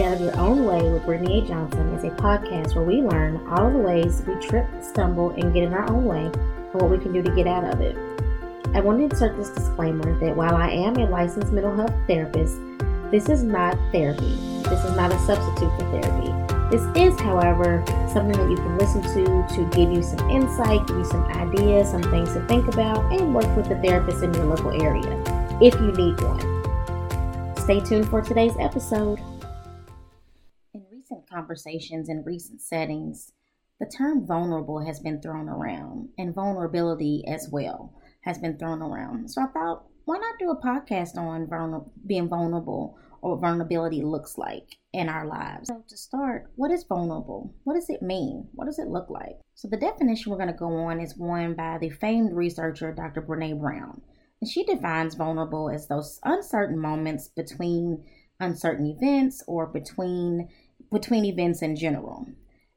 Get Out of Your Own Way with Brittany A. Johnson is a podcast where we learn all of the ways we trip, stumble, and get in our own way and what we can do to get out of it. I want to insert this disclaimer that while I am a licensed mental health therapist, this is not therapy. This is not a substitute for therapy. This is, however, something that you can listen to to give you some insight, give you some ideas, some things to think about, and work with a therapist in your local area if you need one. Stay tuned for today's episode conversations in recent settings, the term vulnerable has been thrown around, and vulnerability as well has been thrown around. So I thought, why not do a podcast on being vulnerable or what vulnerability looks like in our lives? So to start, what is vulnerable? What does it mean? What does it look like? So the definition we're going to go on is one by the famed researcher Dr. Brene Brown. And she defines vulnerable as those uncertain moments between uncertain events or between between events in general.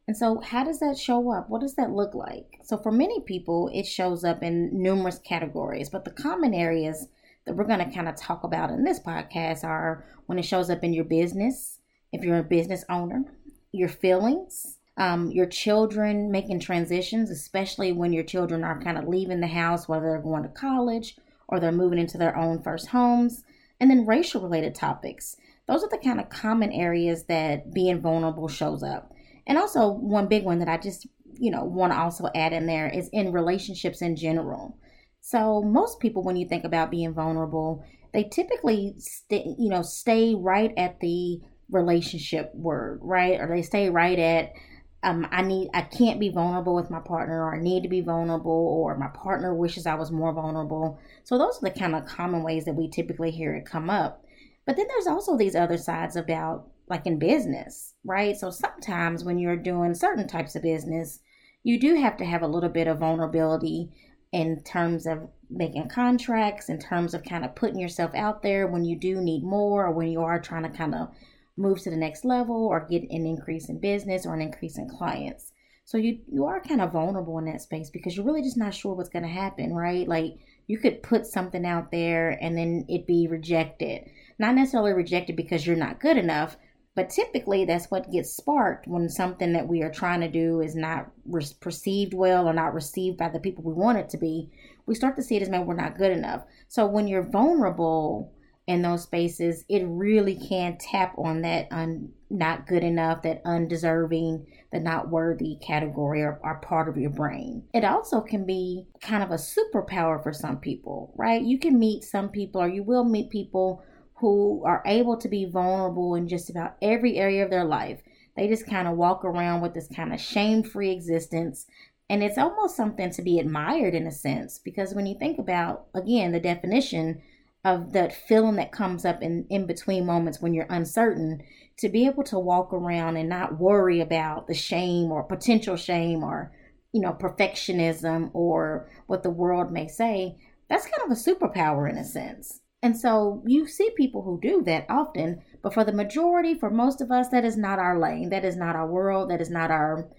And so, how does that show up? What does that look like? So, for many people, it shows up in numerous categories, but the common areas that we're going to kind of talk about in this podcast are when it shows up in your business, if you're a business owner, your feelings, um, your children making transitions, especially when your children are kind of leaving the house, whether they're going to college or they're moving into their own first homes, and then racial related topics those are the kind of common areas that being vulnerable shows up. And also, one big one that I just, you know, want to also add in there is in relationships in general. So, most people, when you think about being vulnerable, they typically, stay, you know, stay right at the relationship word, right? Or they stay right at, um, I need, I can't be vulnerable with my partner, or I need to be vulnerable, or my partner wishes I was more vulnerable. So, those are the kind of common ways that we typically hear it come up. But then there's also these other sides about like in business, right? So sometimes when you're doing certain types of business, you do have to have a little bit of vulnerability in terms of making contracts, in terms of kind of putting yourself out there when you do need more or when you are trying to kind of move to the next level or get an increase in business or an increase in clients. So you you are kind of vulnerable in that space because you're really just not sure what's going to happen, right? Like you could put something out there and then it be rejected not necessarily rejected because you're not good enough, but typically that's what gets sparked when something that we are trying to do is not re- perceived well or not received by the people we want it to be. We start to see it as maybe we're not good enough. So when you're vulnerable in those spaces, it really can tap on that un- not good enough, that undeserving, the not worthy category or, or part of your brain. It also can be kind of a superpower for some people, right? You can meet some people or you will meet people who are able to be vulnerable in just about every area of their life. They just kind of walk around with this kind of shame free existence. And it's almost something to be admired in a sense, because when you think about, again, the definition of that feeling that comes up in, in between moments when you're uncertain, to be able to walk around and not worry about the shame or potential shame or, you know, perfectionism or what the world may say, that's kind of a superpower in a sense. And so you see people who do that often, but for the majority, for most of us, that is not our lane. That is not our world. That is not our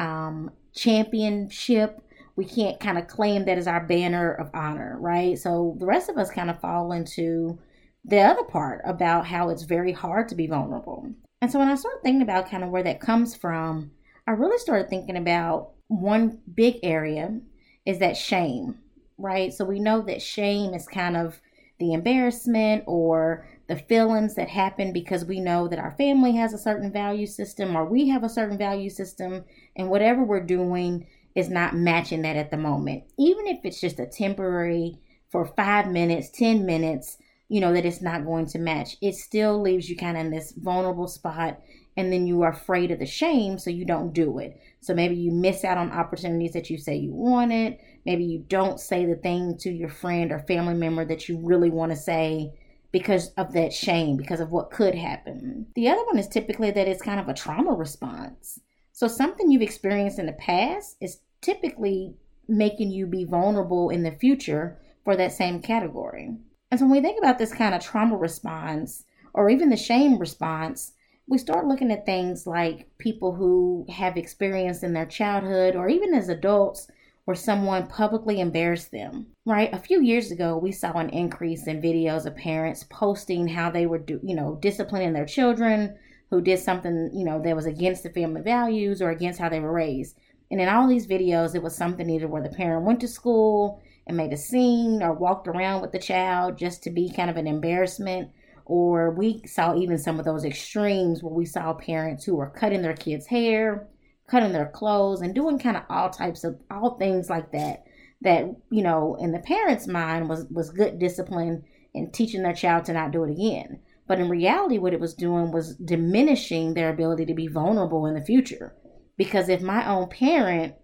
um, championship. We can't kind of claim that as our banner of honor, right? So the rest of us kind of fall into the other part about how it's very hard to be vulnerable. And so when I started thinking about kind of where that comes from, I really started thinking about one big area is that shame, right? So we know that shame is kind of the embarrassment or the feelings that happen because we know that our family has a certain value system or we have a certain value system and whatever we're doing is not matching that at the moment. Even if it's just a temporary for five minutes, 10 minutes, you know, that it's not going to match, it still leaves you kind of in this vulnerable spot. And then you are afraid of the shame, so you don't do it. So maybe you miss out on opportunities that you say you wanted. Maybe you don't say the thing to your friend or family member that you really want to say because of that shame, because of what could happen. The other one is typically that it's kind of a trauma response. So something you've experienced in the past is typically making you be vulnerable in the future for that same category. And so when we think about this kind of trauma response or even the shame response, we start looking at things like people who have experienced in their childhood or even as adults where someone publicly embarrassed them. Right? A few years ago, we saw an increase in videos of parents posting how they were, do, you know, disciplining their children, who did something, you know, that was against the family values or against how they were raised. And in all these videos, it was something either where the parent went to school and made a scene or walked around with the child just to be kind of an embarrassment. Or we saw even some of those extremes where we saw parents who were cutting their kids' hair, cutting their clothes, and doing kind of all types of all things like that. That, you know, in the parent's mind was, was good discipline and teaching their child to not do it again. But in reality, what it was doing was diminishing their ability to be vulnerable in the future. Because if my own parent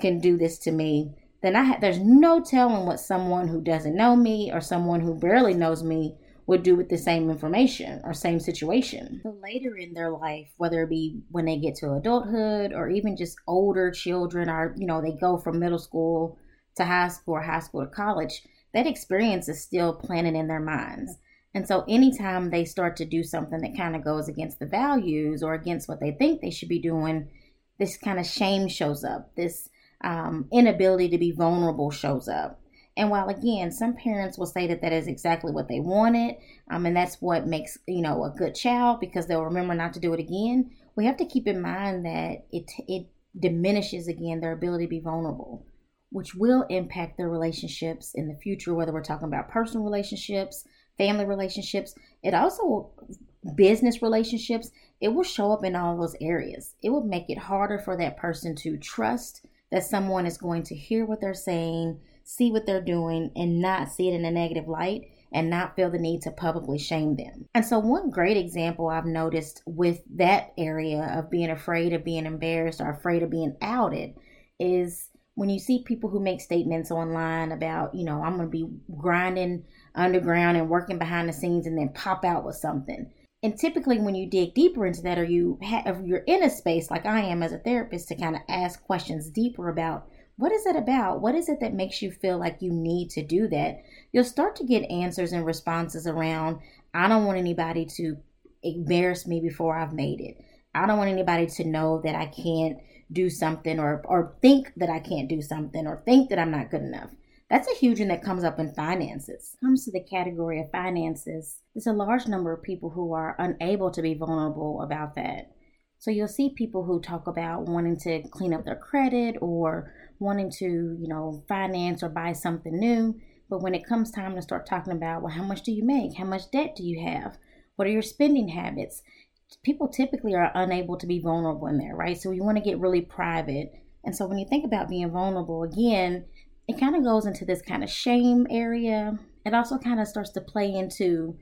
can do this to me, then I ha- there's no telling what someone who doesn't know me or someone who barely knows me would do with the same information or same situation. Later in their life, whether it be when they get to adulthood or even just older children, or you know they go from middle school to high school or high school to college, that experience is still planted in their minds. And so, anytime they start to do something that kind of goes against the values or against what they think they should be doing, this kind of shame shows up. This um, inability to be vulnerable shows up. And while again, some parents will say that that is exactly what they wanted, um, and that's what makes you know a good child because they'll remember not to do it again. We have to keep in mind that it it diminishes again their ability to be vulnerable, which will impact their relationships in the future. Whether we're talking about personal relationships, family relationships, it also business relationships, it will show up in all those areas. It will make it harder for that person to trust that someone is going to hear what they're saying, see what they're doing, and not see it in a negative light and not feel the need to publicly shame them. And so, one great example I've noticed with that area of being afraid of being embarrassed or afraid of being outed is when you see people who make statements online about, you know, I'm going to be grinding underground and working behind the scenes and then pop out with something. And typically, when you dig deeper into that, or you have, you're in a space like I am as a therapist to kind of ask questions deeper about what is it about? What is it that makes you feel like you need to do that? You'll start to get answers and responses around I don't want anybody to embarrass me before I've made it. I don't want anybody to know that I can't do something or or think that I can't do something or think that I'm not good enough. That's a huge one that comes up in finances. Comes to the category of finances, there's a large number of people who are unable to be vulnerable about that. So you'll see people who talk about wanting to clean up their credit or wanting to, you know, finance or buy something new. But when it comes time to start talking about, well, how much do you make? How much debt do you have? What are your spending habits? People typically are unable to be vulnerable in there, right? So you want to get really private. And so when you think about being vulnerable, again, it kind of goes into this kind of shame area. It also kind of starts to play into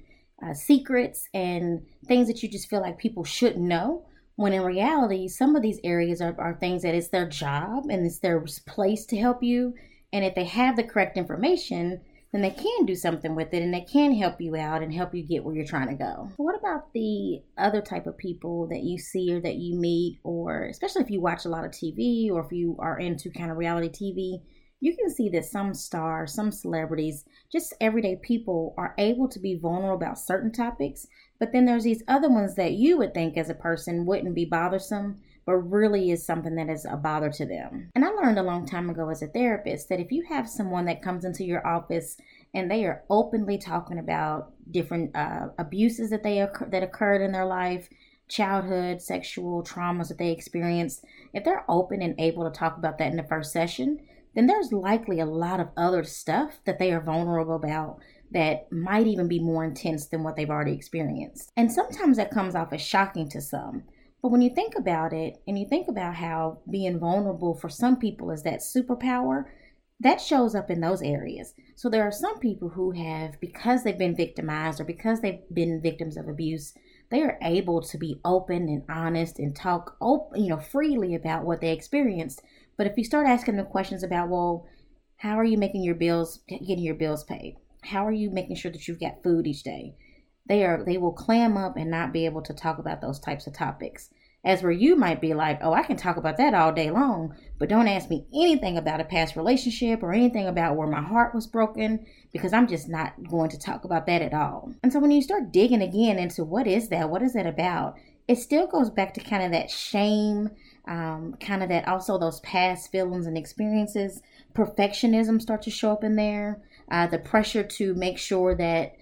uh, secrets and things that you just feel like people shouldn't know. When in reality, some of these areas are, are things that it's their job and it's their place to help you. And if they have the correct information, then they can do something with it and they can help you out and help you get where you're trying to go. What about the other type of people that you see or that you meet, or especially if you watch a lot of TV or if you are into kind of reality TV? You can see that some stars, some celebrities, just everyday people are able to be vulnerable about certain topics. But then there's these other ones that you would think as a person wouldn't be bothersome, but really is something that is a bother to them. And I learned a long time ago as a therapist that if you have someone that comes into your office and they are openly talking about different uh, abuses that they occur- that occurred in their life, childhood sexual traumas that they experienced, if they're open and able to talk about that in the first session, then there's likely a lot of other stuff that they are vulnerable about that might even be more intense than what they've already experienced. And sometimes that comes off as shocking to some. But when you think about it and you think about how being vulnerable for some people is that superpower, that shows up in those areas. So there are some people who have, because they've been victimized or because they've been victims of abuse, they are able to be open and honest and talk, open, you know, freely about what they experienced but if you start asking them questions about, well, how are you making your bills, getting your bills paid? How are you making sure that you've got food each day? They are they will clam up and not be able to talk about those types of topics. As where you might be like, oh, I can talk about that all day long, but don't ask me anything about a past relationship or anything about where my heart was broken because I'm just not going to talk about that at all. And so when you start digging again into what is that, what is that about, it still goes back to kind of that shame um, kind of that also those past feelings and experiences perfectionism start to show up in there uh, the pressure to make sure that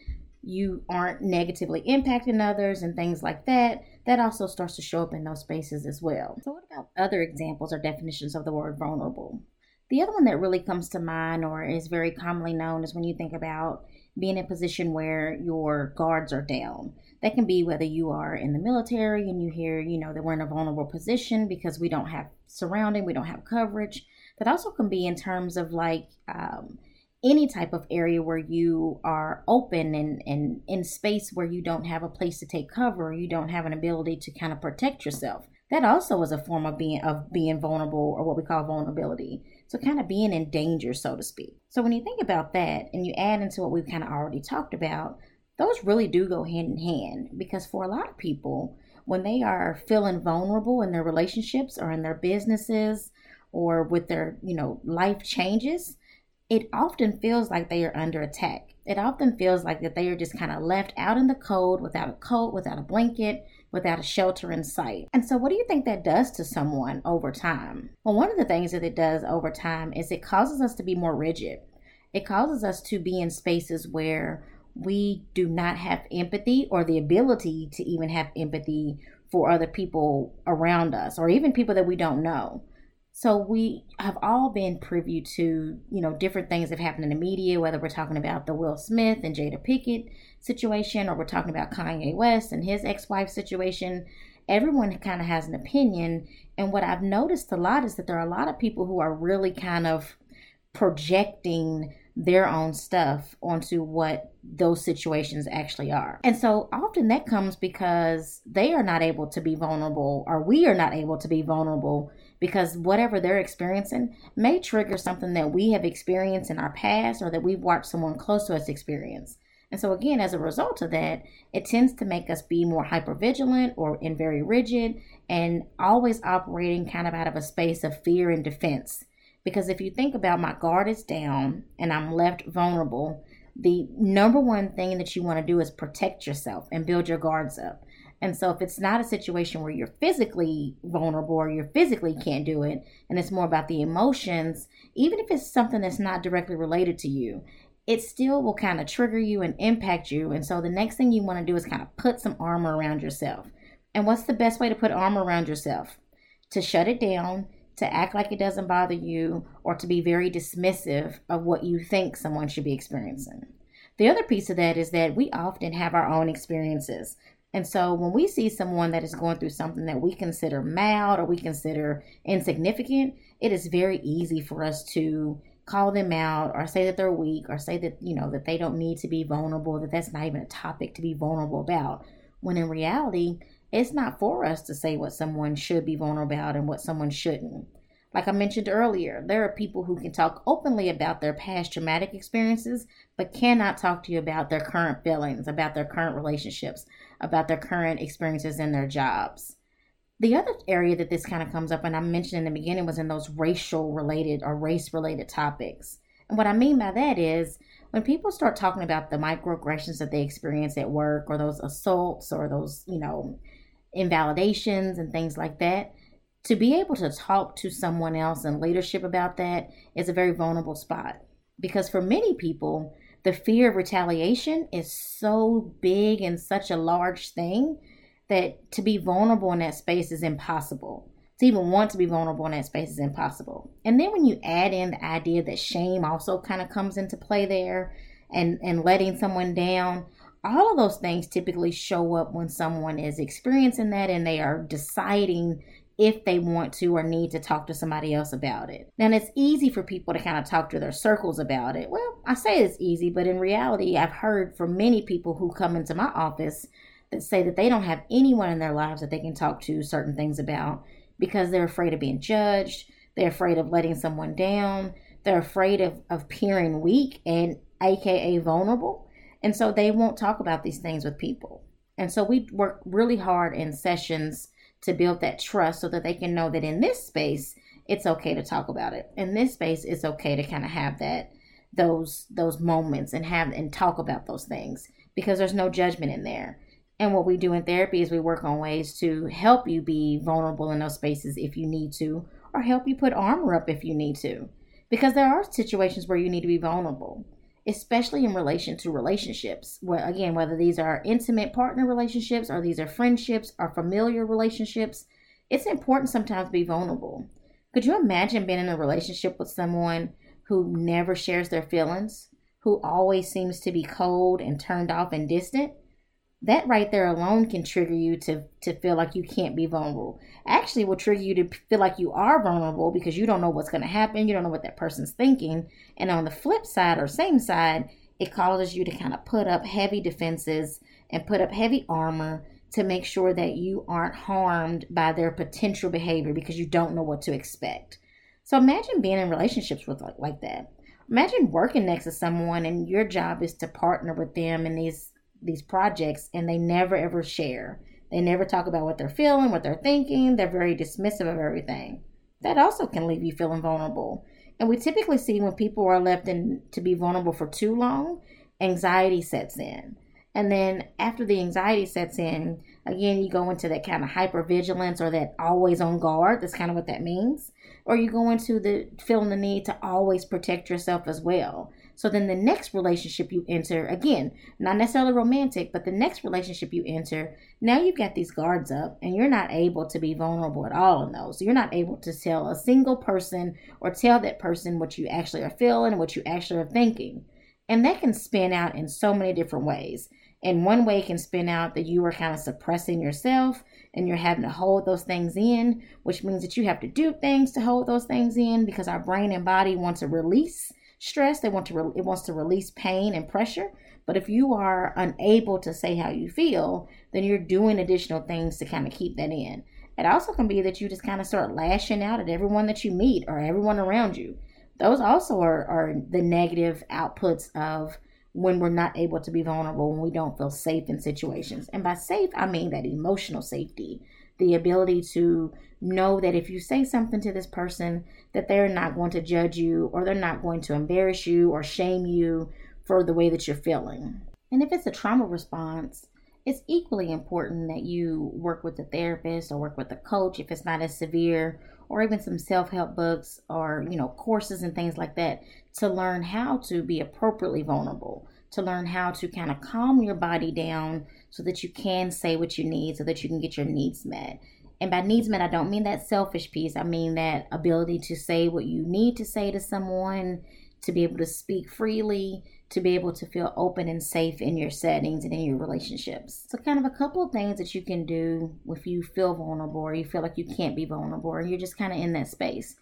you aren't negatively impacting others and things like that that also starts to show up in those spaces as well. So, what about other examples or definitions of the word vulnerable? The other one that really comes to mind or is very commonly known is when you think about being in a position where your guards are down. That can be whether you are in the military and you hear, you know, that we're in a vulnerable position because we don't have surrounding, we don't have coverage. That also can be in terms of like um, any type of area where you are open and, and in space where you don't have a place to take cover, you don't have an ability to kind of protect yourself. That also is a form of being of being vulnerable or what we call vulnerability. So kind of being in danger, so to speak. So when you think about that and you add into what we've kind of already talked about, those really do go hand in hand because for a lot of people, when they are feeling vulnerable in their relationships or in their businesses or with their, you know, life changes, it often feels like they are under attack. It often feels like that they are just kind of left out in the cold without a coat, without a blanket, without a shelter in sight. And so, what do you think that does to someone over time? Well, one of the things that it does over time is it causes us to be more rigid. It causes us to be in spaces where we do not have empathy or the ability to even have empathy for other people around us or even people that we don't know. So we have all been privy to, you know, different things that happen in the media, whether we're talking about the Will Smith and Jada Pinkett situation or we're talking about Kanye West and his ex-wife situation. Everyone kind of has an opinion. And what I've noticed a lot is that there are a lot of people who are really kind of projecting their own stuff onto what those situations actually are. And so often that comes because they are not able to be vulnerable, or we are not able to be vulnerable because whatever they're experiencing may trigger something that we have experienced in our past or that we've watched someone close to us experience. And so again, as a result of that, it tends to make us be more hypervigilant or and very rigid and always operating kind of out of a space of fear and defense because if you think about my guard is down and I'm left vulnerable, the number one thing that you want to do is protect yourself and build your guards up. And so, if it's not a situation where you're physically vulnerable or you physically can't do it, and it's more about the emotions, even if it's something that's not directly related to you, it still will kind of trigger you and impact you. And so, the next thing you want to do is kind of put some armor around yourself. And what's the best way to put armor around yourself? To shut it down to act like it doesn't bother you, or to be very dismissive of what you think someone should be experiencing. The other piece of that is that we often have our own experiences. And so when we see someone that is going through something that we consider mild or we consider insignificant, it is very easy for us to call them out or say that they're weak or say that, you know, that they don't need to be vulnerable, that that's not even a topic to be vulnerable about. When in reality, it's not for us to say what someone should be vulnerable about and what someone shouldn't. Like I mentioned earlier, there are people who can talk openly about their past traumatic experiences, but cannot talk to you about their current feelings, about their current relationships, about their current experiences in their jobs. The other area that this kind of comes up, and I mentioned in the beginning, was in those racial related or race related topics. And what I mean by that is when people start talking about the microaggressions that they experience at work or those assaults or those, you know, invalidations and things like that, to be able to talk to someone else in leadership about that is a very vulnerable spot. Because for many people, the fear of retaliation is so big and such a large thing that to be vulnerable in that space is impossible. To even want to be vulnerable in that space is impossible. And then when you add in the idea that shame also kind of comes into play there and, and letting someone down, all of those things typically show up when someone is experiencing that and they are deciding if they want to or need to talk to somebody else about it. Now, it's easy for people to kind of talk to their circles about it. Well, I say it's easy, but in reality, I've heard from many people who come into my office that say that they don't have anyone in their lives that they can talk to certain things about because they're afraid of being judged, they're afraid of letting someone down, they're afraid of, of appearing weak and aka vulnerable. And so they won't talk about these things with people. And so we work really hard in sessions to build that trust so that they can know that in this space, it's okay to talk about it. In this space, it's okay to kind of have that those those moments and have and talk about those things because there's no judgment in there. And what we do in therapy is we work on ways to help you be vulnerable in those spaces if you need to, or help you put armor up if you need to. Because there are situations where you need to be vulnerable especially in relation to relationships. Where again, whether these are intimate partner relationships or these are friendships or familiar relationships, it's important sometimes to be vulnerable. Could you imagine being in a relationship with someone who never shares their feelings, who always seems to be cold and turned off and distant? That right there alone can trigger you to to feel like you can't be vulnerable. Actually will trigger you to feel like you are vulnerable because you don't know what's going to happen you don't know what that person's thinking. And on the flip side or same side it causes you to kind of put up heavy defenses and put up heavy armor to make sure that you aren't harmed by their potential behavior because you don't know what to expect. So imagine being in relationships with like, like that. Imagine working next to someone and your job is to partner with them in these these projects and they never ever share. They never talk about what they're feeling, what they're thinking. They're very dismissive of everything. That also can leave you feeling vulnerable. And we typically see when people are left in to be vulnerable for too long, anxiety sets in. And then after the anxiety sets in, again, you go into that kind of hypervigilance or that always on guard. That's kind of what that means. Or you go into the feeling the need to always protect yourself as well. So then the next relationship you enter, again, not necessarily romantic, but the next relationship you enter, now you've got these guards up and you're not able to be vulnerable at all in those. You're not able to tell a single person or tell that person what you actually are feeling, what you actually are thinking. And that can spin out in so many different ways. And one way can spin out that you are kind of suppressing yourself and you're having to hold those things in, which means that you have to do things to hold those things in because our brain and body want to release stress. They want to re- it wants to release pain and pressure. But if you are unable to say how you feel, then you're doing additional things to kind of keep that in. It also can be that you just kind of start lashing out at everyone that you meet or everyone around you. Those also are, are the negative outputs of when we're not able to be vulnerable, when we don't feel safe in situations. And by safe, I mean that emotional safety, the ability to know that if you say something to this person that they're not going to judge you or they're not going to embarrass you or shame you for the way that you're feeling. And if it's a trauma response, it's equally important that you work with a therapist or work with a coach if it's not as severe or even some self-help books or you know courses and things like that to learn how to be appropriately vulnerable to learn how to kind of calm your body down so that you can say what you need so that you can get your needs met and by needs met, I don't mean that selfish piece. I mean that ability to say what you need to say to someone, to be able to speak freely, to be able to feel open and safe in your settings and in your relationships. So, kind of a couple of things that you can do if you feel vulnerable or you feel like you can't be vulnerable or you're just kind of in that space.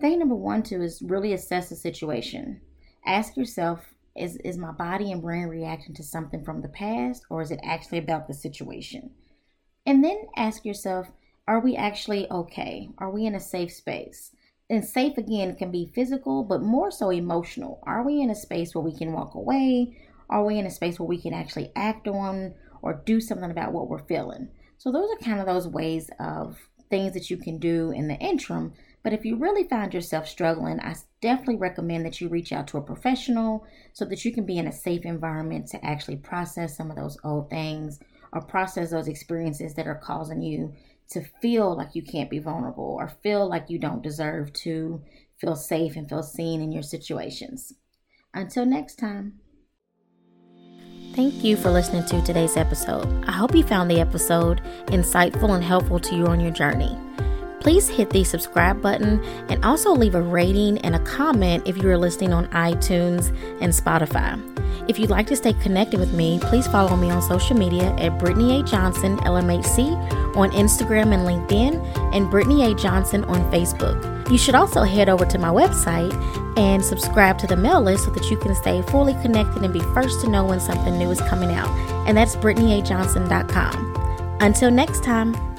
Thing number one, too, is really assess the situation. Ask yourself, is, is my body and brain reacting to something from the past or is it actually about the situation? And then ask yourself, are we actually okay? Are we in a safe space? And safe again can be physical, but more so emotional. Are we in a space where we can walk away? Are we in a space where we can actually act on or do something about what we're feeling? So, those are kind of those ways of things that you can do in the interim. But if you really find yourself struggling, I definitely recommend that you reach out to a professional so that you can be in a safe environment to actually process some of those old things or process those experiences that are causing you to feel like you can't be vulnerable or feel like you don't deserve to feel safe and feel seen in your situations. Until next time. Thank you for listening to today's episode. I hope you found the episode insightful and helpful to you on your journey. Please hit the subscribe button and also leave a rating and a comment if you are listening on iTunes and Spotify. If you'd like to stay connected with me, please follow me on social media at Brittany A. Johnson, LMHC, on Instagram and LinkedIn, and Brittany A. Johnson on Facebook. You should also head over to my website and subscribe to the mail list so that you can stay fully connected and be first to know when something new is coming out. And that's BrittanyAJohnson.com. Until next time.